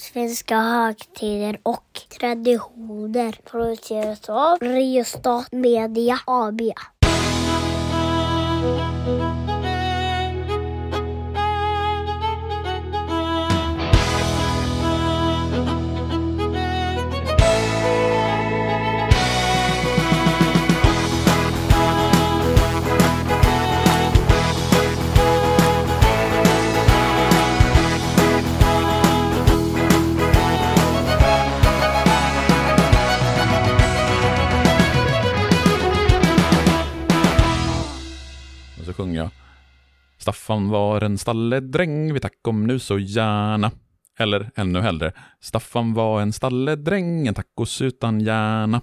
Svenska högtider och traditioner produceras av Riostat Media AB. Jag. Staffan var en stalledräng, vi tack om nu så gärna. Eller ännu hellre. Staffan var en stalledräng, en tacos utan hjärna.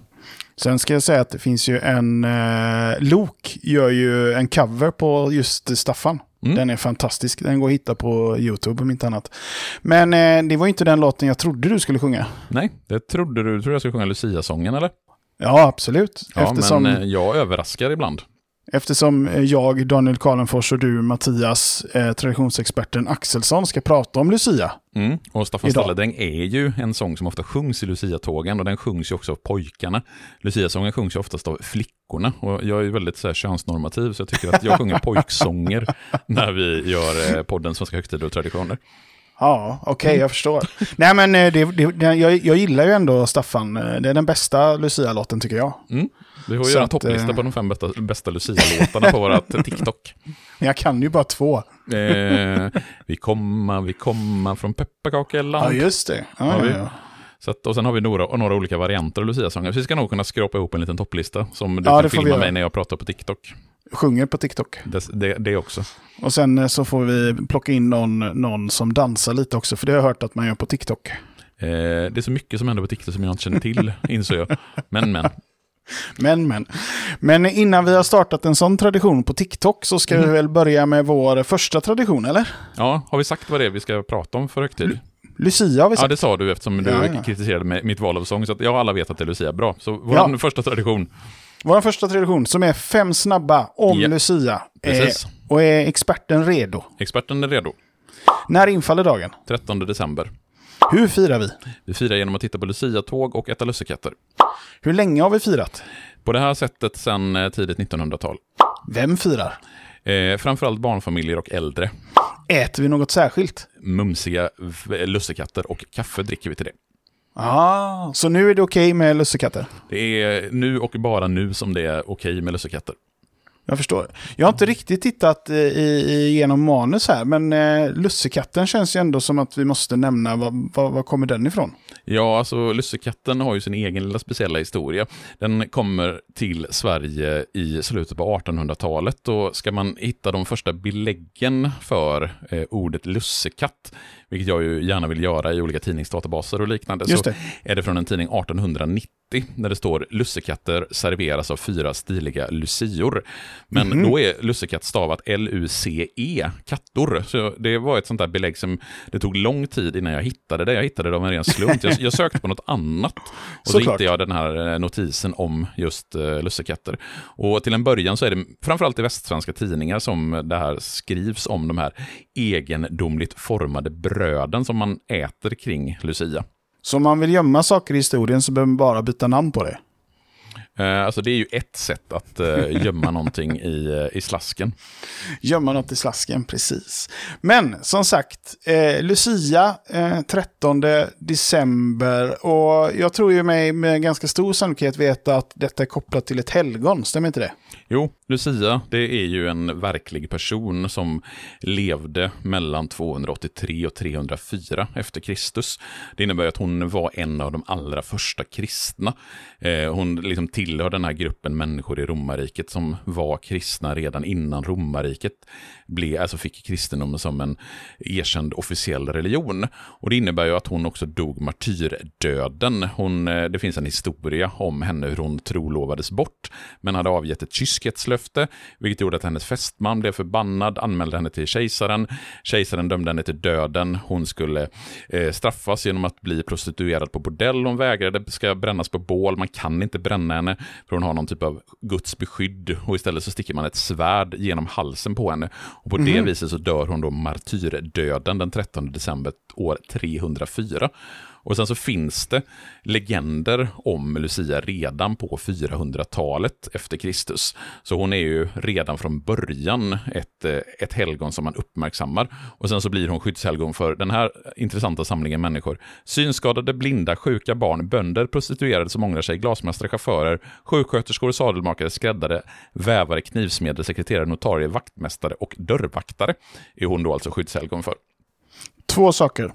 Sen ska jag säga att det finns ju en... Eh, Lok gör ju en cover på just Staffan. Mm. Den är fantastisk. Den går att hitta på YouTube om inte annat. Men eh, det var inte den låten jag trodde du skulle sjunga. Nej, det trodde du. Tror jag skulle sjunga Lucia-sången eller? Ja, absolut. Ja, eftersom, men eh, jag överraskar ibland. Eftersom eh, jag, Daniel Karlenfors och du, Mattias, eh, traditionsexperten Axelsson, ska prata om Lucia. Mm. Och Staffan Idag. Stalledräng är ju en sång som ofta sjungs i Lucia-tågen och den sjungs ju också av pojkarna. Lucia-sången sjungs ju oftast av flickorna och jag är ju väldigt så här, könsnormativ så jag tycker att jag sjunger pojksånger när vi gör eh, podden Svenska högtider och traditioner. Ja, okej, Mm. jag förstår. Nej, men eh, det, det, jag, jag gillar ju ändå Staffan. Eh, Det är den bästa Lucia-låten tycker jag. Mm. Vi får Så göra en topplista eh, på de fem bästa, bästa Lucia-låtarna på vårt TikTok. Men jag kan ju bara två. Eh, vi komma, vi komma från pepparkakeland. Ja, just det. Ja, ja, ja. Så att, och sen har vi några, några olika varianter av Lucia-sånger. Så vi ska nog kunna skrapa ihop en liten topplista som du Ja, kan filma mig när jag pratar på TikTok. Sjunger på TikTok. Det, det, det också. Och sen eh, så får vi plocka in någon, någon som dansar lite också, för det har jag hört att man gör på TikTok. Eh, det är så mycket som händer på TikTok som jag inte känner till, inser jag. Men, men. Men, men. Men innan vi har startat en sån tradition på TikTok så ska vi väl börja med vår första tradition, eller? Ja, har vi sagt vad det är vi ska prata om för högtid? Lucia har vi Ja, sagt. det sa du eftersom du Ja, ja. kritiserade mitt val av sång. Så att jag alla vet att det är Lucia. Bra. Så vår Ja. första tradition. Vår första tradition som är fem snabba om Ja. Lucia. Precis. Eh, och är experten redo? Experten är redo. När infaller dagen? 13 december. Hur firar vi? Vi firar genom att titta på Lucia-tåg och äta lussekatter. Hur länge har vi firat? På det här sättet sedan eh, tidigt 1900-tal. Vem firar? Eh, framförallt barnfamiljer och äldre. Äter vi något särskilt? Mumsiga v- lussekatter och kaffe dricker vi till det. Ah, så nu är det okej med lussekatter? Det är nu och bara nu som det är okej med lussekatter. Jag förstår. Jag har inte riktigt tittat igenom i, i, genom manus här, men eh, lussekatten känns ju ändå som att vi måste nämna, var, var, kommer den ifrån? Ja, alltså lussekatten har ju sin egen lilla speciella historia. Den kommer till Sverige i slutet på 1800-talet och ska man hitta de första beläggen för eh, ordet lussekatt, vilket jag ju gärna vill göra i olika tidningsdatabaser och liknande, Just så det. är det från en tidning 1890 där det står lussekatter serveras av fyra stiliga lucior. Men Mhm. då är lussekatt stavat L-U-C-E, kattor. Så det var ett sånt där belägg som det tog lång tid innan jag hittade det. Jag hittade det av en ren slump. Jag, jag sökte på något annat och så Såklart. hittade jag den här eh, notisen om just uh, lussekatter. Och till en början så är det framförallt i västsvenska tidningar som det här skrivs om de här egendomligt formade bröden som man äter kring Lucia. Så om man vill gömma saker i historien så behöver man bara byta namn på det. Eh, Alltså det är ju ett sätt att eh, gömma någonting i, eh, i slasken. Gömma något i slasken, precis. Men som sagt, eh, Lucia, eh, 13 december. Och jag tror ju mig med ganska stor sannolikhet veta att detta är kopplat till ett helgon, stämmer inte det? Jo, Lucia, det är ju en verklig person som levde mellan 283 och 304 efter Kristus. Det innebär att hon var en av de allra första kristna. Eh, hon liksom tillhör den här gruppen människor i romarriket som var kristna redan innan romarriket blev, alltså fick kristendomen som en erkänd officiell religion. Och det innebär ju att hon också dog martyrdöden. Hon, eh, det finns en historia om henne hur hon trolovades bort, men hade avgett ett kyskhetslöfte, vilket gjorde att hennes fästman blev förbannad, anmälde henne till kejsaren. Kejsaren dömde henne till döden. Hon skulle eh, straffas genom att bli prostituerad på bordell. Hon vägrade, ska brännas på bål. Man kan inte bränna henne henne för hon har någon typ av Guds beskydd och istället så sticker man ett svärd genom halsen på henne. Och på det viset så dör hon då martyrdöden den 13 december år 304. Och sen så finns det legender om Lucia redan på 400-talet efter Kristus. Så hon är ju redan från början ett, eh, ett helgon som man uppmärksammar. Och sen så blir hon skyddshelgon för den här intressanta samlingen människor. Synskadade, blinda, sjuka barn, bönder, prostituerade som ångrar sig, glasmästare, chaufförer, sjuksköterskor, sadelmakare, skräddare, vävare, knivsmeder, sekreterare, notarie, vaktmästare och dörrvaktare är hon då alltså skyddshelgon för. Två saker.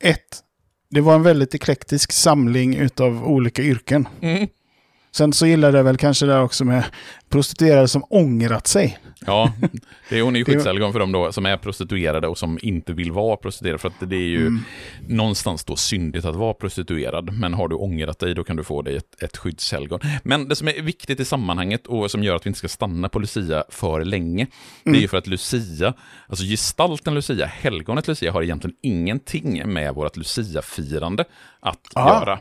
Ett, det var en väldigt eklektisk samling utav olika yrken. Mm. Sen så gillade jag väl kanske det där också med prostituerade som ångrat sig. Ja, det är, hon är ju skyddshelgon för dem då som är prostituerade och som inte vill vara prostituerade. För att det är ju mm. någonstans då syndigt att vara prostituerad. Men har du ångrat dig då kan du få dig ett, ett skyddshelgon. Men det som är viktigt i sammanhanget och som gör att vi inte ska stanna på Lucia för länge. Det är ju mm. för att Lucia, alltså gestalten Lucia, helgonet Lucia har egentligen ingenting med vårt Lucia-firande att Aha. göra.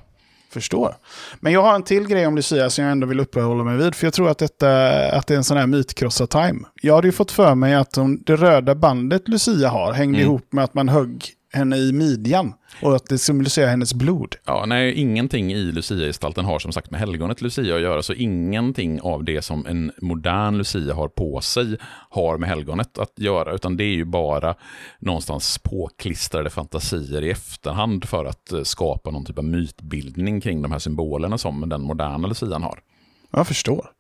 Förstår. Men jag har en till grej om Lucia som jag ändå vill uppehålla mig vid. För jag tror att, detta, att det är en sån här mytkrossa-time. Jag hade ju fått för mig att hon, det röda bandet Lucia har hängde mm. ihop med att man högg henne i midjan. Och att det symboliserar hennes blod. Ja, nej, ingenting i Lucia-gestalten har som sagt med helgonet Lucia att göra. Så ingenting av det som en modern Lucia har på sig har med helgonet att göra. Utan det är ju bara någonstans påklistrade fantasier i efterhand för att eh, skapa någon typ av mytbildning kring de här symbolerna som den moderna Lucian har. Jag förstår.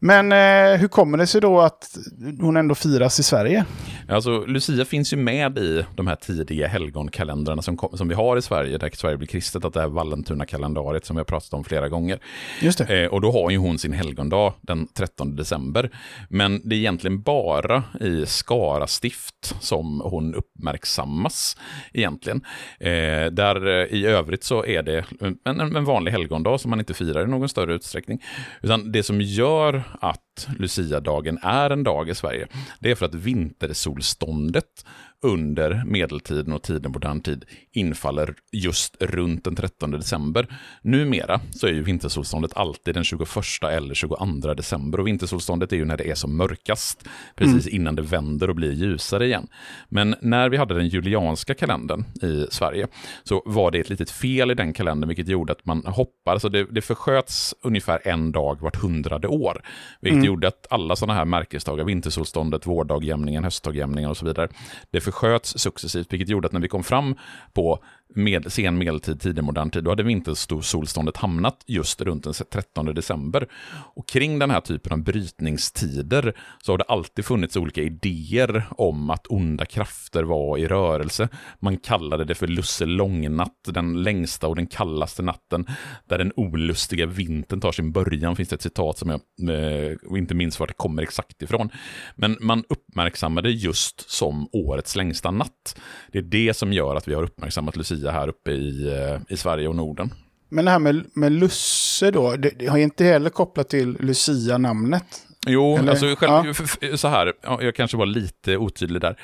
Men eh, hur kommer det sig då att hon ändå firas i Sverige? Alltså, Lucia finns ju med i de här tidiga helgonkalendrarna som, som vi har i Sverige, där Sverige blir kristet, att det är Vallentuna-kalendariet som vi har pratat om flera gånger. Just. Eh, och då har ju hon sin helgondag den 13 december. Men det är egentligen bara i Skara stift som hon uppmärksammas egentligen. Eh, där eh, i övrigt så är det en, en vanlig helgondag som man inte firar i någon större utsträckning. Utan det som gör att Lucia-dagen är en dag i Sverige, det är för att vintersolståndet under medeltiden och tiden modern tid infaller just runt den 13 december. Numera så är ju vintersolståndet alltid den 21 eller 22 december och vintersolståndet är ju när det är som mörkast, precis mm. innan det vänder och blir ljusare igen. Men när vi hade den julianska kalendern i Sverige så var det ett litet fel i den kalendern, vilket gjorde att man hoppar, så det, det försköts ungefär en dag vart hundrade år, vilket mm gjorde att alla sådana här märkesdagar, vintersolståndet, vårdagjämningen, höstdagjämningen och så vidare, det försköts successivt, vilket gjorde att när vi kom fram på med, sen medeltid, tidig modern tid, då hade vintersolståndet hamnat just runt den 13 december. Och kring den här typen av brytningstider så har det alltid funnits olika idéer om att onda krafter var i rörelse. Man kallade det för Lusse långnatt, den längsta och den kallaste natten, där den olustiga vintern tar sin början, finns det ett citat som jag eh, inte minns var det kommer exakt ifrån. Men man uppmärksammade just som årets längsta natt. Det är det som gör att vi har uppmärksammat Lucia Lucia här uppe i, eh, i Sverige och Norden. Men det här med, med Lusse då, det, det har inte heller kopplat till Lucia-namnet? Jo, Eller? alltså själv, ja. så här, jag kanske var lite otydlig där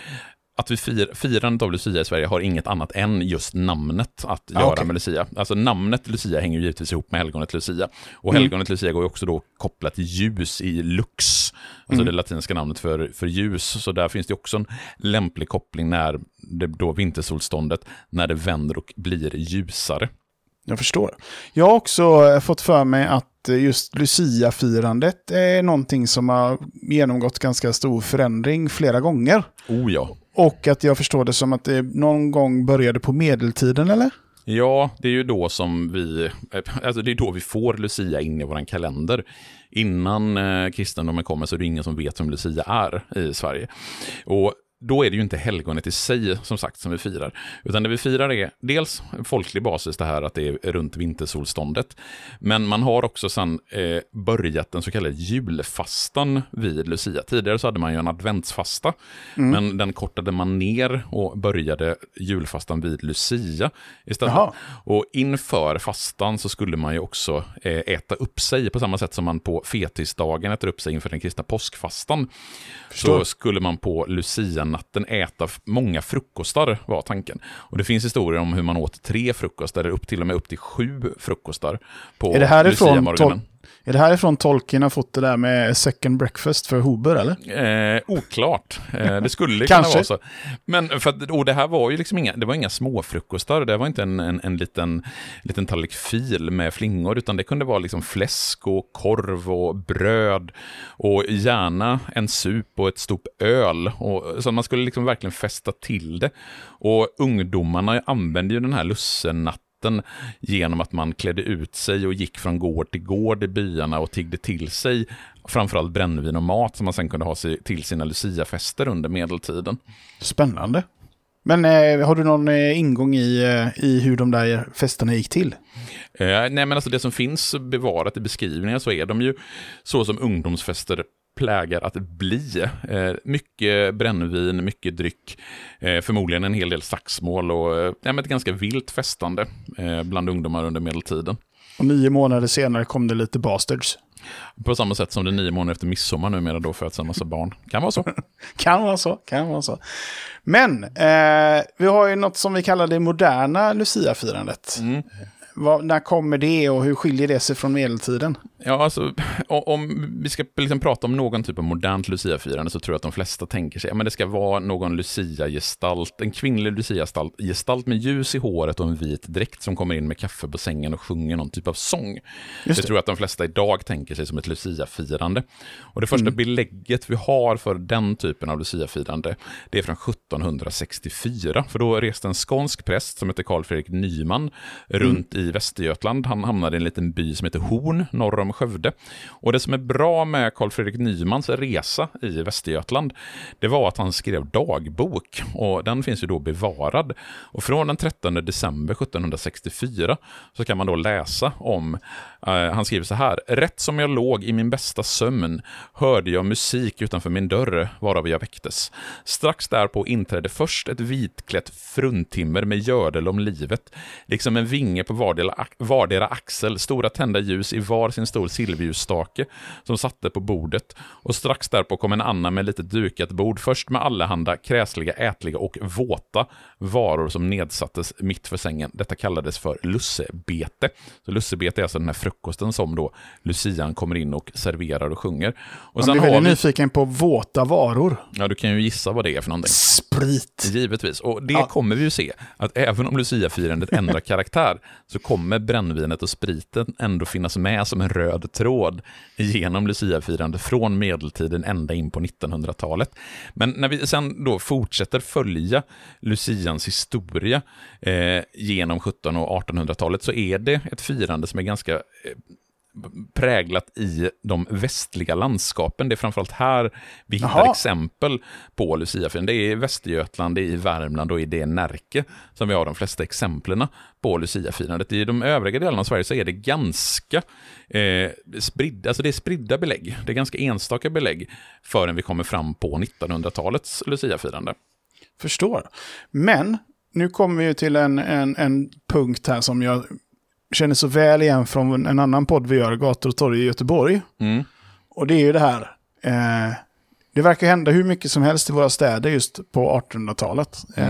att vi fir, firandet av Lucia i Sverige har inget annat än just namnet att ah, göra okay. med Lucia. Alltså namnet Lucia hänger ju givetvis ihop med helgonet Lucia. Och mm. helgonet Lucia går ju också då kopplat till ljus i lux, alltså mm. det latinska namnet för, för ljus. Så där finns det också en lämplig koppling när det då vintersolståndet, när det vänder och blir ljusare. Jag förstår. Jag har också fått för mig att just Lucia-firandet är någonting som har genomgått ganska stor förändring flera gånger. Oh ja. Och att jag förstår det som att det någon gång började på medeltiden, eller? Ja, det är ju då som vi, alltså det är då vi får Lucia in i vår kalender. Innan eh, kristendomen kommer så är det ingen som vet vem Lucia är i Sverige. Och då är det ju inte helgonet i sig som sagt som vi firar. Utan det vi firar är dels folklig basis det här att det är runt vintersolståndet. Men man har också sedan eh, börjat den så kallade julfastan vid Lucia. Tidigare så hade man ju en adventsfasta. Mm. Men den kortade man ner och började julfastan vid Lucia istället. Jaha. Och inför fastan så skulle man ju också eh, äta upp sig på samma sätt som man på fetisdagen äter upp sig inför den kristna påskfastan. Förstår. Så skulle man på Lucia natten äta många frukostar, var tanken. Och det finns historier om hur man åt tre frukostar, eller upp till och med upp till sju frukostar på Är det härifrån Är det härifrån Tolkien har fått det där med second breakfast för Huber, eller? Eh, oklart. Eh, det skulle kunna vara så. Men för att, och det här var ju liksom inga, det var inga småfrukostar. Det var inte en, en, en liten, liten tallrik fil med flingor, utan det kunde vara liksom fläsk och korv och bröd och gärna en sup och ett stort öl. Och, så man skulle liksom verkligen fästa till det. Och ungdomarna använde ju den här lussenatten genom att man klädde ut sig och gick från gård till gård i byarna och tiggde till sig framförallt brännvin och mat som man sen kunde ha till sina luciafester under medeltiden. Spännande. Men eh, har du någon eh, ingång i, eh, i hur de där festerna gick till? Eh, nej, men alltså det som finns bevarat i beskrivningar så är de ju så som ungdomsfester plägar att bli. Eh, mycket brännvin, mycket dryck, eh, förmodligen en hel del slagsmål och eh, ja, ett ganska vilt festande bland ungdomar under medeltiden. Och nio månader senare kom det lite bastards. På samma sätt som det nio månader efter midsommar numera då föds en massa barn. Kan vara så. Kan vara så, kan vara så. Men eh, vi har ju något som vi kallar det moderna Lucia-firandet. Vad- när kommer det och hur skiljer det sig från medeltiden? Ja, alltså, om vi ska liksom prata om någon typ av modernt Lucia-firande så tror jag att de flesta tänker sig att ja, det ska vara någon Lucia-gestalt, en kvinnlig Lucia-gestalt gestalt med ljus i håret och en vit dräkt som kommer in med kaffe på sängen och sjunger någon typ av sång. Just det det. tror jag att de flesta idag tänker sig som ett Lucia-firande. Och det första belägget vi har för den typen av Lucia-firande, det är från 1764. För då reste en skånsk präst som heter Carl Fredrik Nyman runt i Västergötland. Han hamnade i en liten by som heter Horn, norr om Skövde. Och det som är bra med Carl Fredrik Nymans resa i Västergötland, det var att han skrev dagbok. Och den finns ju då bevarad. Och från den 13 december 1764 så kan man då läsa om, eh, han skriver så här, Rätt som jag låg i min bästa sömn hörde jag musik utanför min dörr, varav jag väcktes. Strax därpå inträdde först ett vitklätt fruntimmer med gödel om livet, liksom en vinge på var vardera, vardera axel, stora tända ljus i var sin stor silverljusstake som satte på bordet, och strax därpå kom en annan med lite dukat bord, först med allehanda kräsliga, ätliga och våta varor som nedsattes mitt för sängen. Detta kallades för lussebete. Så lussebete är alltså den här frukosten som då Lucian kommer in och serverar och sjunger. Och Man blir väldigt vi, nyfiken på våta varor. ja, du kan ju gissa vad det är för någonting. Sprit. Givetvis, och det Ja. kommer vi ju se, att även om Lucia-firandet ändrar karaktär, så kommer brännvinet och spriten ändå finnas med som en röd tråd genom luciafirande från medeltiden ända in på 1900-talet. Men när vi sen då fortsätter följa Lucians historia eh, genom 1700 och 1800-talet så är det ett firande som är ganska eh, präglat i de västliga landskapen. Det är framförallt här vi hittar Jaha. exempel på Luciafirande. Det är i Västergötland, det är i Värmland och i det Närke som vi har de flesta exemplen på Luciafirandet. I de övriga delarna av Sverige så är det ganska eh, spridda, alltså det är spridda belägg. Det är ganska enstaka belägg förrän vi kommer fram på 1900-talets Luciafirande. Förstår. Men nu kommer vi ju till en, en, en punkt här som jag känner så väl igen från en annan podd vi gör, Gator och torg i Göteborg. Mm. Och det är ju det här. Eh, det verkar hända hur mycket som helst i våra städer just på 1800-talet. Eh,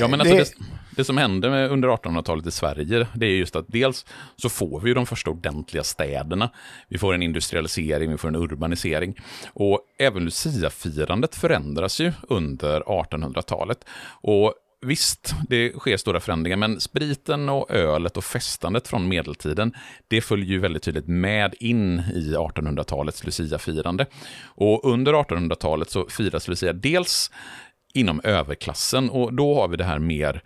Ja, men det- alltså det, det som hände med under 1800-talet i Sverige, det är just att dels så får vi ju de första ordentliga städerna, vi får en industrialisering, vi får en urbanisering, och även Lucia-firandet förändras ju under 1800-talet. Och Visst, det sker stora förändringar, men spriten och ölet och festandet från medeltiden, det följer ju väldigt tydligt med in i 1800-talets Lucia-firande. Och under 1800-talet så firas Lucia dels inom överklassen och då har vi det här mer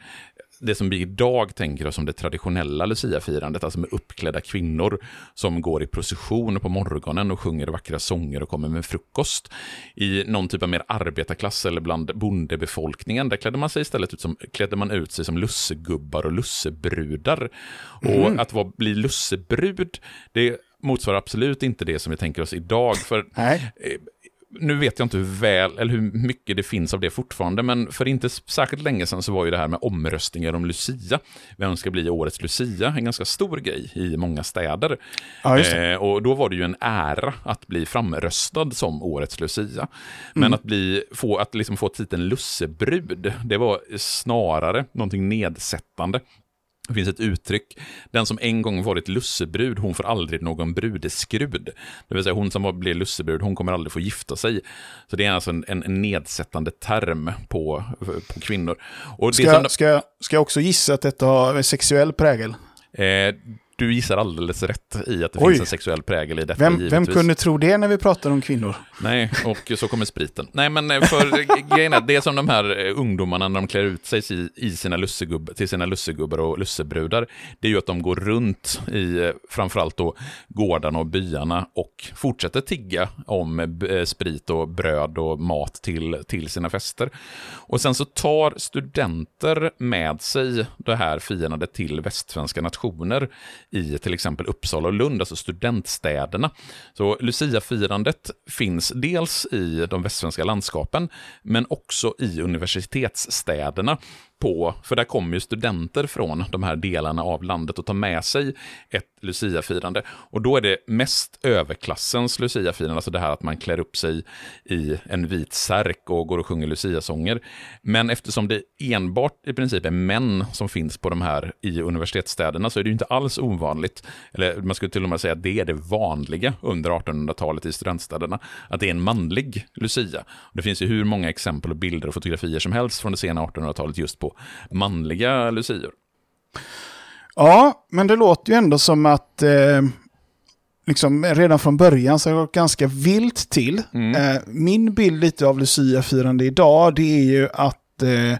det som vi idag tänker oss som det traditionella Lucia-firandet, alltså med uppklädda kvinnor som går i procession på morgonen och sjunger vackra sånger och kommer med frukost. I någon typ av mer arbetarklass eller bland bondebefolkningen, där klädde man sig istället ut som, klädde man ut sig som lussegubbar och lussebrudar. Och att vara, bli lussebrud, det motsvarar absolut inte det som vi tänker oss idag, för Nej. Nu vet jag inte hur väl, eller hur mycket det finns av det fortfarande, men för inte särskilt länge sedan så var ju det här med omröstningar om Lucia, vem ska bli årets Lucia, en ganska stor grej i många städer. Ja. Eh, och då var det ju en ära att bli framröstad som årets Lucia. Men Mm. att, bli, få, att liksom få titeln lussebrud, det var snarare någonting nedsättande. Det finns ett uttryck, den som en gång varit lussebrud, hon får aldrig någon brudeskrud. Det vill säga hon som blir lussebrud, hon kommer aldrig få gifta sig. Så det är alltså en, en nedsättande term på, på kvinnor. Och ska, som, ska, ska jag också gissa att detta har sexuell prägel? Eh, du gissar alldeles rätt i att det Oj. finns en sexuell prägel i detta. Vem, vem, kunde tro det när vi pratar om kvinnor? Nej, och så kommer spriten. Nej, men eh, för grejen är, det som de här eh, ungdomarna när de klär ut sig i sina lussegubb, till sina lussegubbar och lussebrudar, det är ju att de går runt i eh, framförallt då gårdarna och byarna och fortsätter tigga om sprit och bröd och mat till, till sina fester. Och sen så tar studenter med sig det här firandet till västsvenska nationer i till exempel Uppsala och Lund, alltså studentstäderna. Så Lucia-firandet finns dels i de västsvenska landskapen, men också i universitetsstäderna på, för där kommer ju studenter från de här delarna av landet och tar med sig ett luciafirande. Och då är det mest överklassens luciafirande, alltså det här att man klär upp sig i en vit särk och går och sjunger luciasånger. Men eftersom det enbart i princip är män som finns på de här i universitetsstäderna så är det ju inte alls ovanligt, eller man skulle till och med säga att det är det vanliga under 1800-talet i studentstäderna, att det är en manlig Lucia. Det finns ju hur många exempel och bilder och fotografier som helst från det sena 1800-talet just på manliga lucior. Ja, men det låter ju ändå som att eh, liksom redan från början så har det gått ganska vilt till. Mm. Eh, min bild lite av Lucia-firande idag, det är ju att eh,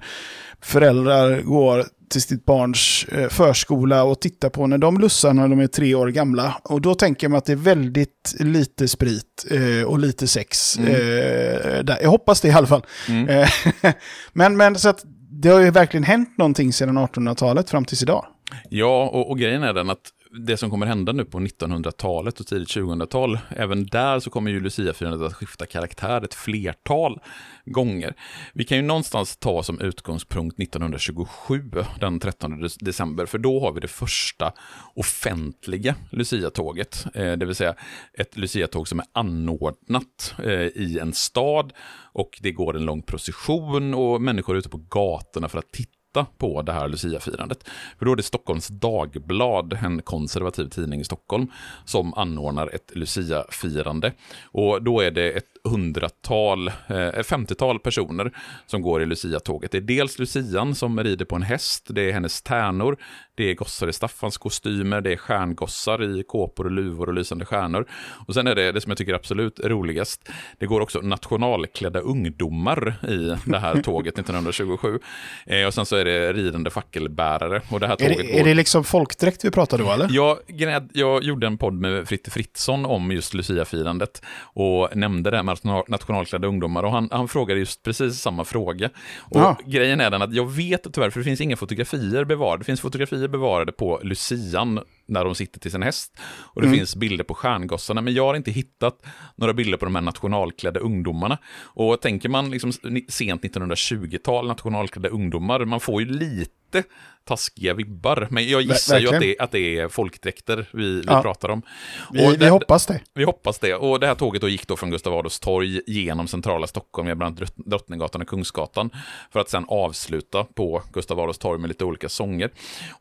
föräldrar går till sitt barns eh, förskola och tittar på när de lussar när de är tre år gamla. Och då tänker man att det är väldigt lite sprit eh, och lite sex. Mm. Eh, där. Jag hoppas det i alla fall. Mm. Men, men så att det har ju verkligen hänt någonting sedan 1800-talet fram tills idag. Ja, och, och grejen är den att det som kommer hända nu på 1900-talet och tidigt 2000-tal, även där så kommer ju Lucia-firandet att skifta karaktär ett flertal gånger. Vi kan ju någonstans ta som utgångspunkt 1927, den 13 december, för då har vi det första offentliga Lucia-tåget, eh, det vill säga ett Lucia-tåg som är anordnat eh, i en stad och det går en lång procession och människor är ute på gatorna för att titta på det här Lucia-firandet. För då är det Stockholms Dagblad, en konservativ tidning i Stockholm, som anordnar ett Lucia-firande. Och då är det ett hundratal, eh, femtiotal personer som går i Lucia-tåget. Det är dels Lucian som rider på en häst, det är hennes tärnor, det är gossar i Staffans kostymer, det är stjärngossar i kåpor och luvor och lysande stjärnor. Och sen är det det som jag tycker är absolut roligast. Det går också nationalklädda ungdomar i det här tåget 1927. Eh, och sen så är det ridande fackelbärare. Och det här tåget är, det, är det liksom folkdräkt vi pratar då eller? Jag, jag gjorde en podd med Fritte Fritzson om just Lucia-firandet och nämnde det med nationalklädda ungdomar och han, han frågade just precis samma fråga. Och ja. grejen är den att jag vet tyvärr, för det finns inga fotografier bevarade. Det finns fotografier bevarade på Lucian när de sitter till sin häst. Och det mm. finns bilder på stjärngossarna, men jag har inte hittat några bilder på de här nationalklädda ungdomarna. Och tänker man liksom sent 1920-tal, nationalklädda ungdomar, man får ju lite taskiga vibbar. Men jag gissar Ver ju att det, att det är folkdräkter vi, vi ja. pratar om. Vi, det, vi, hoppas det. Vi hoppas det. Och det här tåget då gick då från Gustav Adolfs torg genom centrala Stockholm, bland annat Drottninggatan och Kungsgatan, för att sen avsluta på Gustav Adolfs torg med lite olika sånger.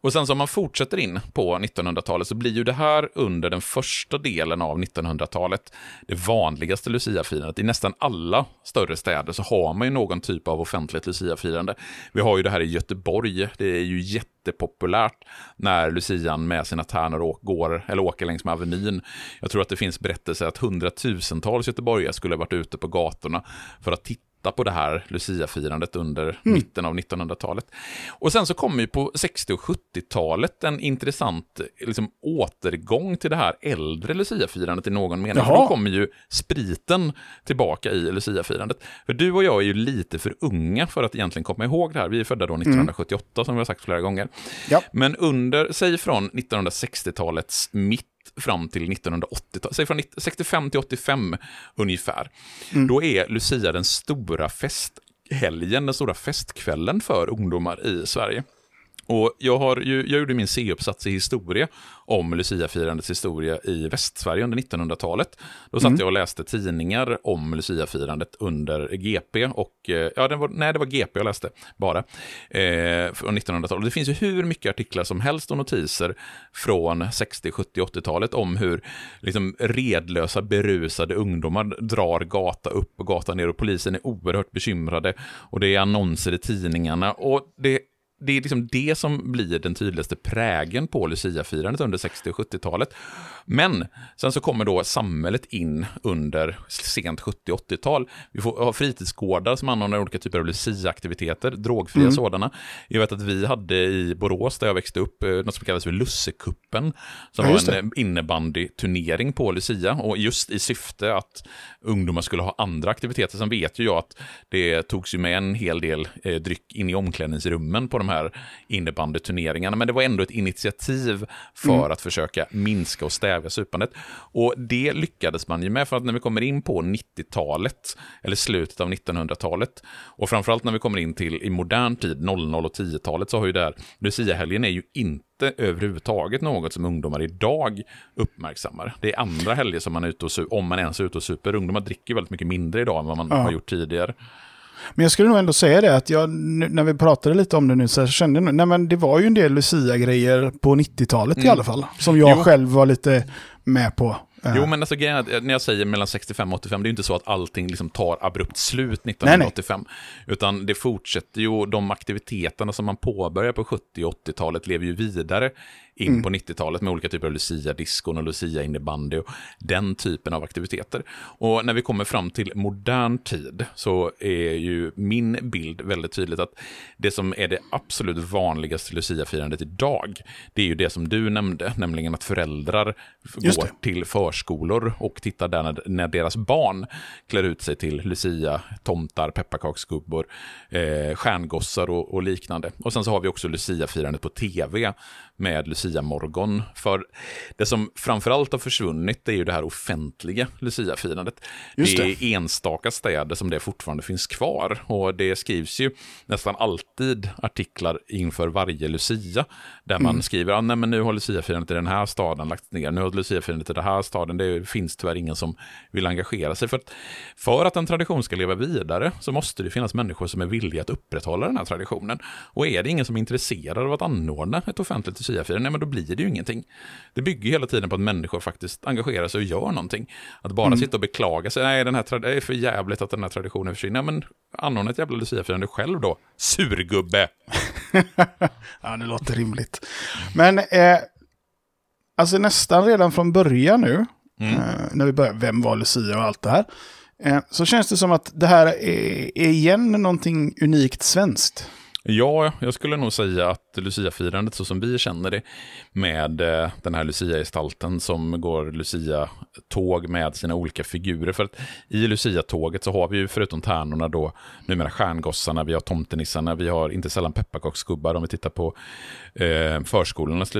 Och sen så om man fortsätter in på 1900-talet så blir ju det här under den första delen av 1900-talet det vanligaste Lucia-firandet. I nästan alla större städer så har man ju någon typ av offentligt Lucia-firande. Vi har ju det här i Göteborg, det är ju jättepopulärt när Lucian med sina tärnor går, eller åker längs med Avenyn. Jag tror att det finns berättelser att hundratusentals göteborgare skulle ha varit ute på gatorna för att titta titta på det här Lucia-firandet under mm. mitten av 1900-talet. Och sen så kommer ju på 60 och 70-talet en intressant liksom, återgång till det här äldre Lucia-firandet i någon mening. För då kommer ju spriten tillbaka i Lucia-firandet. För du och jag är ju lite för unga för att egentligen komma ihåg det här. Vi är födda då 1978 mm. som vi har sagt flera gånger. Ja. Men under, säg från 1960-talets mitt fram till 1980 säg från 65 till 85 ungefär. Mm. Då är Lucia den stora festhelgen, den stora festkvällen för ungdomar i Sverige. Och jag, har ju, jag gjorde min C-uppsats i historia om Lucia-firandets historia i Västsverige under 1900-talet. Då satt mm. jag och läste tidningar om Lucia-firandet under GP och, eh, ja, det var, nej det var GP jag läste bara, eh, från 1900-talet. Det finns ju hur mycket artiklar som helst och notiser från 60, 70, 80-talet om hur liksom, redlösa, berusade ungdomar drar gata upp och gata ner och polisen är oerhört bekymrade och det är annonser i tidningarna och det det är liksom det som blir den tydligaste prägen på Lucia-firandet under 60 och 70-talet. Men sen så kommer då samhället in under sent 70 80-tal. Vi får ha fritidsgårdar som anordnar olika typer av Lucia-aktiviteter, drogfria mm. sådana. Jag vet att vi hade i Borås, där jag växte upp, eh, något som kallas för Lussekuppen, som ja, var en eh, innebandyturnering på Lucia, och just i syfte att ungdomar skulle ha andra aktiviteter. Sen vet ju jag att det togs ju med en hel del eh, dryck in i omklädningsrummen på de här innebandyturneringarna, men det var ändå ett initiativ för mm. att försöka minska och stävja supandet. Och det lyckades man ju med, för att när vi kommer in på 90-talet, eller slutet av 1900-talet, och framförallt när vi kommer in till i modern tid, 00 och 10-talet, så har ju där, Lucia-helgen är ju inte överhuvudtaget något som ungdomar idag uppmärksammar. Det är andra helger som man är ute och super, om man ens är ute och super. Ungdomar dricker väldigt mycket mindre idag än vad man ja. har gjort tidigare. Men jag skulle nog ändå säga det att jag, när vi pratade lite om det nu så kände jag, nej men det var ju en del Lucia-grejer på 90-talet mm. i alla fall. Som jag jo. själv var lite med på. Jo, men alltså, när jag säger mellan 65 och 85, det är inte så att allting liksom tar abrupt slut 1985. Nej, nej. Utan det fortsätter ju, de aktiviteterna som man påbörjar på 70 och 80-talet lever ju vidare in mm. på 90-talet med olika typer av Lucia-diskon och Lucia-innebandy och den typen av aktiviteter. Och när vi kommer fram till modern tid så är ju min bild väldigt tydligt att det som är det absolut vanligaste Lucia-firandet idag, det är ju det som du nämnde, nämligen att föräldrar går till förskolor och tittar där när, när, deras barn klär ut sig till Lucia, tomtar, pepparkaksgubbor, eh, stjärngossar och, och liknande. Och sen så har vi också Lucia-firandet på tv med Lucia-morgon. För det som framförallt har försvunnit är ju det här offentliga Lucia-firandet. Det. det är enstaka städer som det fortfarande finns kvar. Och det skrivs ju nästan alltid artiklar inför varje Lucia. Där man mm. skriver, ah, nej men nu har Lucia-firandet i den här staden lagts ner. Nu har Lucia-firandet i den här staden. Det finns tyvärr ingen som vill engagera sig. För att, för att en tradition ska leva vidare så måste det finnas människor som är villiga att upprätthålla den här traditionen. Och är det ingen som är intresserad av att anordna ett offentligt Lucia-firande, nej men då blir det ju ingenting. Det bygger hela tiden på att människor faktiskt engagerar sig och gör någonting. Att bara mm. sitta och beklaga sig, nej den här det är för jävligt att den här traditionen försvinner. Men anordna ett jävla Lucia-firande själv då, surgubbe. ja, det låter rimligt. Men, eh, alltså nästan redan från början nu, mm. eh, när vi börjar, vem var Lucia och allt det här, eh, så känns det som att det här är, är igen någonting unikt svenskt. Ja, jag skulle nog säga att Lucia-firandet så som vi känner det med eh, den här Lucia-gestalten som går Lucia-tåg med sina olika figurer. För att i Lucia-tåget så har vi ju förutom tärnorna då numera stjärngossarna, vi har tomtenissarna, vi har inte sällan pepparkaksgubbar om vi tittar på eh, förskolornas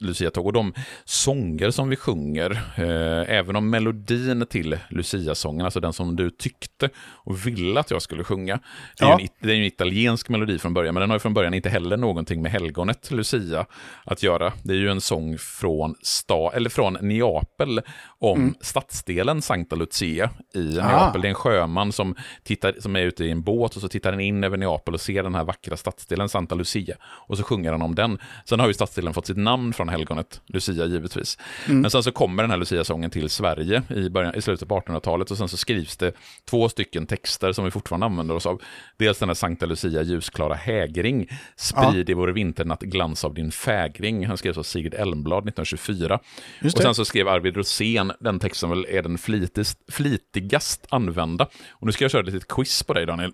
Lucia-tåg. Och de sånger som vi sjunger, eh, även om melodin till Lucia-sången, alltså den som du tyckte och ville att jag skulle sjunga, det är, ja. en, det är en italiensk melodi från början, men den har ju från början inte heller någonting med helgonet Lucia att göra. Det är ju en sång från, sta, eller från Neapel om mm. stadsdelen Sankta Lucia i ah. Neapel. Det är en sjöman som, tittar, som är ute i en båt och så tittar han in över Neapel och ser den här vackra stadsdelen Santa Lucia. Och så sjunger han om den. Sen har ju stadsdelen fått sitt namn från helgonet Lucia givetvis. Mm. Men sen så kommer den här Lucia-sången till Sverige i, början, i slutet på 1800-talet och sen så skrivs det två stycken texter som vi fortfarande använder oss av. Dels den här Sankta Lucia ljusklara hägring, sprid ja. i vår vinternatt glans av din fägring. Han skrevs av Sigrid Elmblad 1924. Och sen så skrev Arvid Rosén den text som väl är den flitigast, flitigast använda. Och nu ska jag köra ett litet quiz på dig Daniel.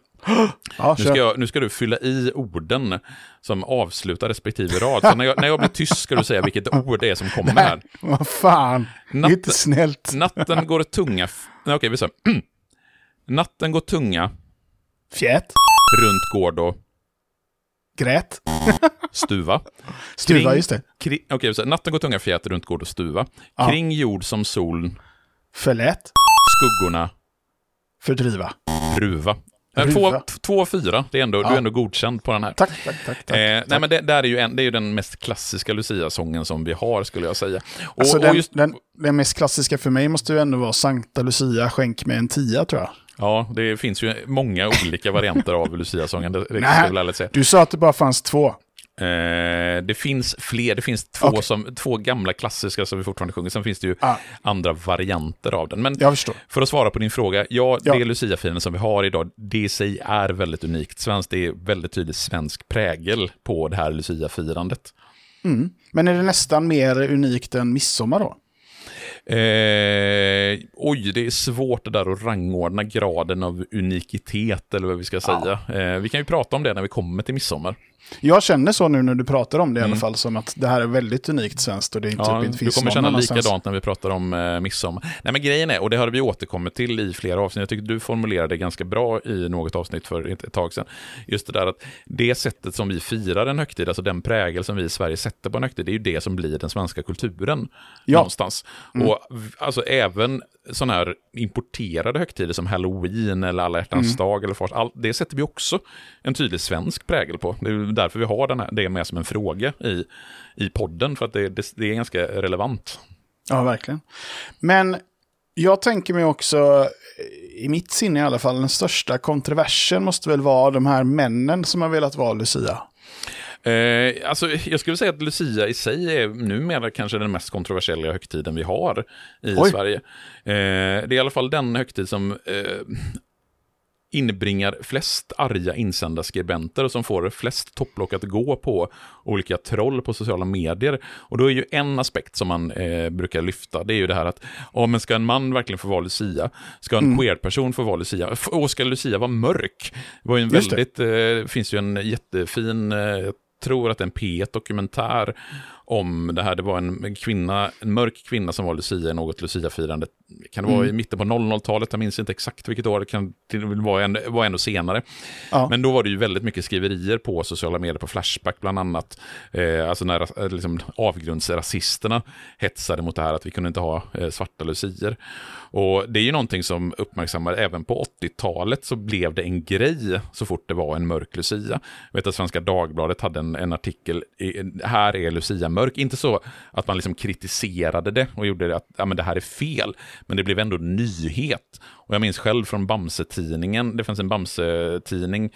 Ja, nu, ska jag, nu ska du fylla i orden som avslutar respektive rad. Så när jag, när jag blir tyst ska du säga vilket ord det är som kommer Nej, här. Vad fan, Natt, inte snällt. Natten går tunga... Nej, okej, vi säger. Natten går tunga... Fjät. Runt gård. Grät. Stuva. Stuva, kring, just det. Kring, okay, så natten går tunga fjät runt gård stuva. Ja. Kring jord som sol. Förlät. Skuggorna. Fördriva. Ruva. Eh, Två, två fyra, det är ändå, du Ja. är ändå godkänd på den här. Tack, tack, tack. tack, Eh, tack. nej, men det, där är ju en, det är ju den mest klassiska Lucia-sången som vi har, skulle jag säga. Och, Alltså den, just, den, den mest klassiska för mig måste ju ändå vara Sankta Lucia, skänk mig en tia tror jag. ja, det finns ju många olika varianter av Lucia-sången, det, det Nej. Du sa att det bara fanns två. Eh, det finns fler, det finns två, Okej. som, två gamla klassiska som vi fortfarande sjunger, sen finns det ju Ah. andra varianter av den. Men för att svara på din fråga, ja, Ja. det Lucia-firandet som vi har idag, det i sig är väldigt unikt svenskt. Det är väldigt tydligt svensk prägel på det här Lucia-firandet. Mm. Men är det nästan mer unikt än midsommar då? Eh, oj, det är svårt det där att rangordna graden av unikitet, eller vad vi ska säga. Eh, vi kan ju prata om det när vi kommer till midsommar. Jag känner så nu när du pratar om det i Mm. alla fall, som att det här är väldigt unikt svenskt och det inte, Ja, typ inte du finns kommer någon känna likadant när vi pratar om eh, midsommar. Nej, men grejen är, och det har vi återkommit till i flera avsnitt, jag tycker du formulerade det ganska bra i något avsnitt för ett ett tag sedan. Just det där att det sättet som vi firar en högtid, alltså den prägel som vi i Sverige sätter på en högtid, det är ju det som blir den svenska kulturen Ja. någonstans. Och alltså även sådana här importerade högtider som halloween eller alla hjärtans dag eller fars, all, det sätter vi också en tydlig svensk prägel på. Det är därför vi har den här, det med som en fråga i, i podden, för att det, det, det är ganska relevant. Ja, verkligen. Men jag tänker mig också, i mitt sinne i alla fall, den största kontroversen måste väl vara de här männen som har velat vara Lucia. Eh, alltså, jag skulle säga att Lucia i sig är numera kanske den mest kontroversiella högtiden vi har i Oj. Sverige. Eh, det är i alla fall den högtid som eh, inbringar flest arga insändarskribenter och som får flest topplock att gå på olika troll på sociala medier. Och då är ju en aspekt som man eh, brukar lyfta, det är ju det här att, ja men ska en man verkligen få vara Lucia? Ska en queer-person få vara Lucia? Och ska Lucia vara mörk? Det var ju en Just det. väldigt, eh, finns ju en jättefin, eh, tror att det är en P1-dokumentär om det här. Det var en kvinna, en mörk kvinna som var Lucia i något Lucia-firande. Kan det vara i mitten på 00-talet? Jag minns inte exakt vilket år. Det kan vara ännu, vara ännu senare. Ja. Men då var det ju väldigt mycket skriverier på sociala medier, på Flashback bland annat. Eh, alltså när eh, liksom, avgrundsrasisterna hetsade mot det här att vi kunde inte ha eh, svarta lucier. Och det är ju någonting som uppmärksammar även på 80-talet så blev det en grej så fort det var en mörk lucia. Jag vet att Svenska Dagbladet hade en, en artikel, i, här är lucia mörk. Inte så att man liksom kritiserade det och gjorde det att ja, men det här är fel, men det blev ändå nyhet. Och jag minns själv från Bamse-tidningen, det fanns en Bamse-tidning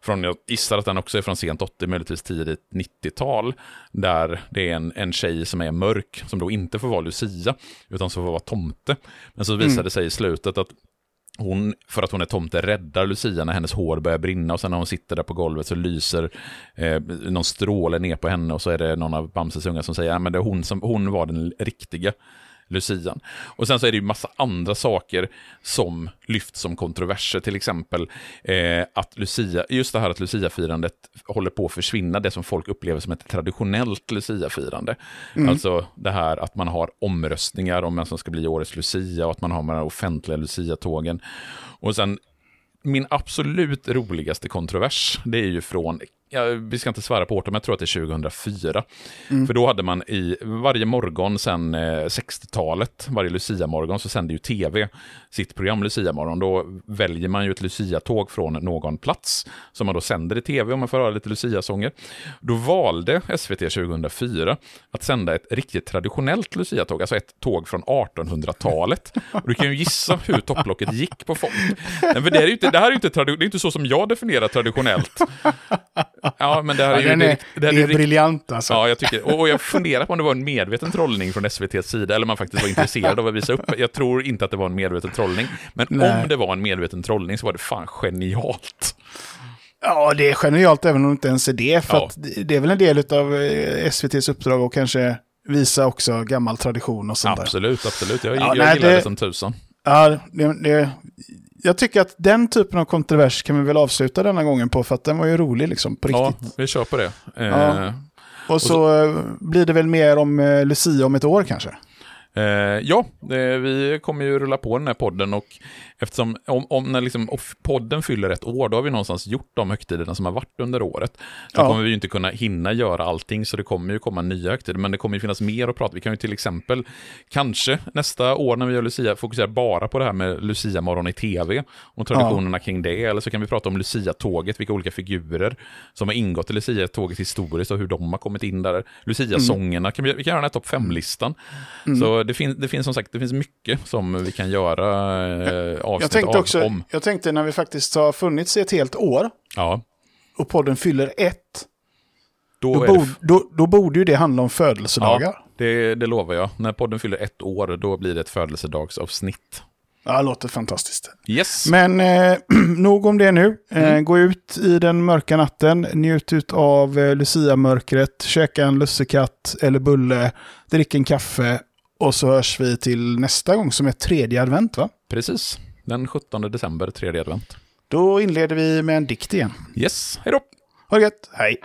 från, jag gissar att den också är från sent 80, möjligtvis tidigt 90-tal, där det är en, en tjej som är mörk, som då inte får vara Lucia, utan som får vara tomte. Men så visade det sig i slutet att hon, för att hon är tomte, räddar Lucia när hennes hår börjar brinna och sen när hon sitter där på golvet så lyser eh, någon stråle ner på henne och så är det någon av Bamses unga som säger att men det är hon, som, hon var den riktiga. Lucian. Och sen så är det ju massa andra saker som lyfts som kontroverser, till exempel eh, att Lucia, just det här att Lucia-firandet håller på att försvinna, det som folk upplever som ett traditionellt Lucia-firande. Alltså det här att man har omröstningar om vem som ska bli årets Lucia och att man har de här offentliga Lucia-tågen. Och sen min absolut roligaste kontrovers, det är ju från, ja, vi ska inte svära på årtal, men jag tror att det är 2004. För då hade man i varje morgon sen eh, 60-talet, varje Lucia-morgon, så sände ju tv sitt program Lucia-morgon. Då väljer man ju ett Lucia-tåg från någon plats, som man då sänder i tv om man får höra lite Lucia-sånger. Då valde SVT 2004 att sända ett riktigt traditionellt Lucia-tåg, alltså ett tåg från 1800-talet. Och du kan ju gissa hur topplocket gick på folk. Nej, för det, är ju inte, det här är ju inte, det är inte så som jag definierar traditionellt. Ja, men det här är Ja, ju... är, det, det det är, är rikt- briljant alltså. Ja, jag tycker, och och jag funderar på om det var en medveten trollning från SVTs sida, eller man faktiskt var intresserad av att visa upp. Jag tror inte att det var en medveten trollning, men Nej. om det var en medveten trollning så var det fan genialt. Ja, det är genialt även om det inte ens är det. För Ja. att det det är väl en del av eh, SVTs uppdrag och kanske visa också gammal tradition och sånt där. Absolut, absolut. Jag, Ja, jag nej, gillar det- det som tusan. Ja, det, det, jag tycker att den typen av kontrovers kan vi väl avsluta denna gången på, för att den var ju rolig liksom, på Ja, riktigt. vi kör på det. Eh, Ja. Och så, eh, blir det väl mer om eh, Lucia om ett år kanske. Eh, ja, eh, vi kommer ju rulla på den här podden och eftersom om, om när liksom podden fyller ett år, då har vi någonstans gjort de högtiderna som har varit under året. Då Ja. kommer vi ju inte kunna hinna göra allting, så det kommer ju komma nya högtider, men det kommer ju finnas mer att prata. Vi kan ju till exempel, kanske nästa år när vi gör Lucia, fokusera bara på det här med Lucia-morgon i tv och traditionerna kring det, eller så kan vi prata om Lucia-tåget, vilka olika figurer som har ingått i Lucia-tåget historiskt och hur de har kommit in där. Lucia-sångerna, kan vi, vi kan göra den här topp fem-listan. Så det, finns det finns som sagt det finns mycket som vi kan göra eh, Jag avsnitt tänkte av, också, om. jag tänkte när vi faktiskt har funnits i ett helt år Ja, och podden fyller ett, då, då, bod, då, då borde ju det handla om födelsedagar. Ja, det, det lovar jag. När podden fyller ett år, då blir det ett födelsedagsavsnitt. Ja, det låter fantastiskt. Yes. Men eh, nog om det nu. Eh, Mm. Gå ut i den mörka natten, njut ut av eh, Lucia-mörkret, käka en lussekatt eller bulle, drick en kaffe och så hörs vi till nästa gång som är tredje advent va? Precis. Den 17 december, tredje advent. Då inleder vi med en dikt igen. Yes, hej då! Ha det gött, hej!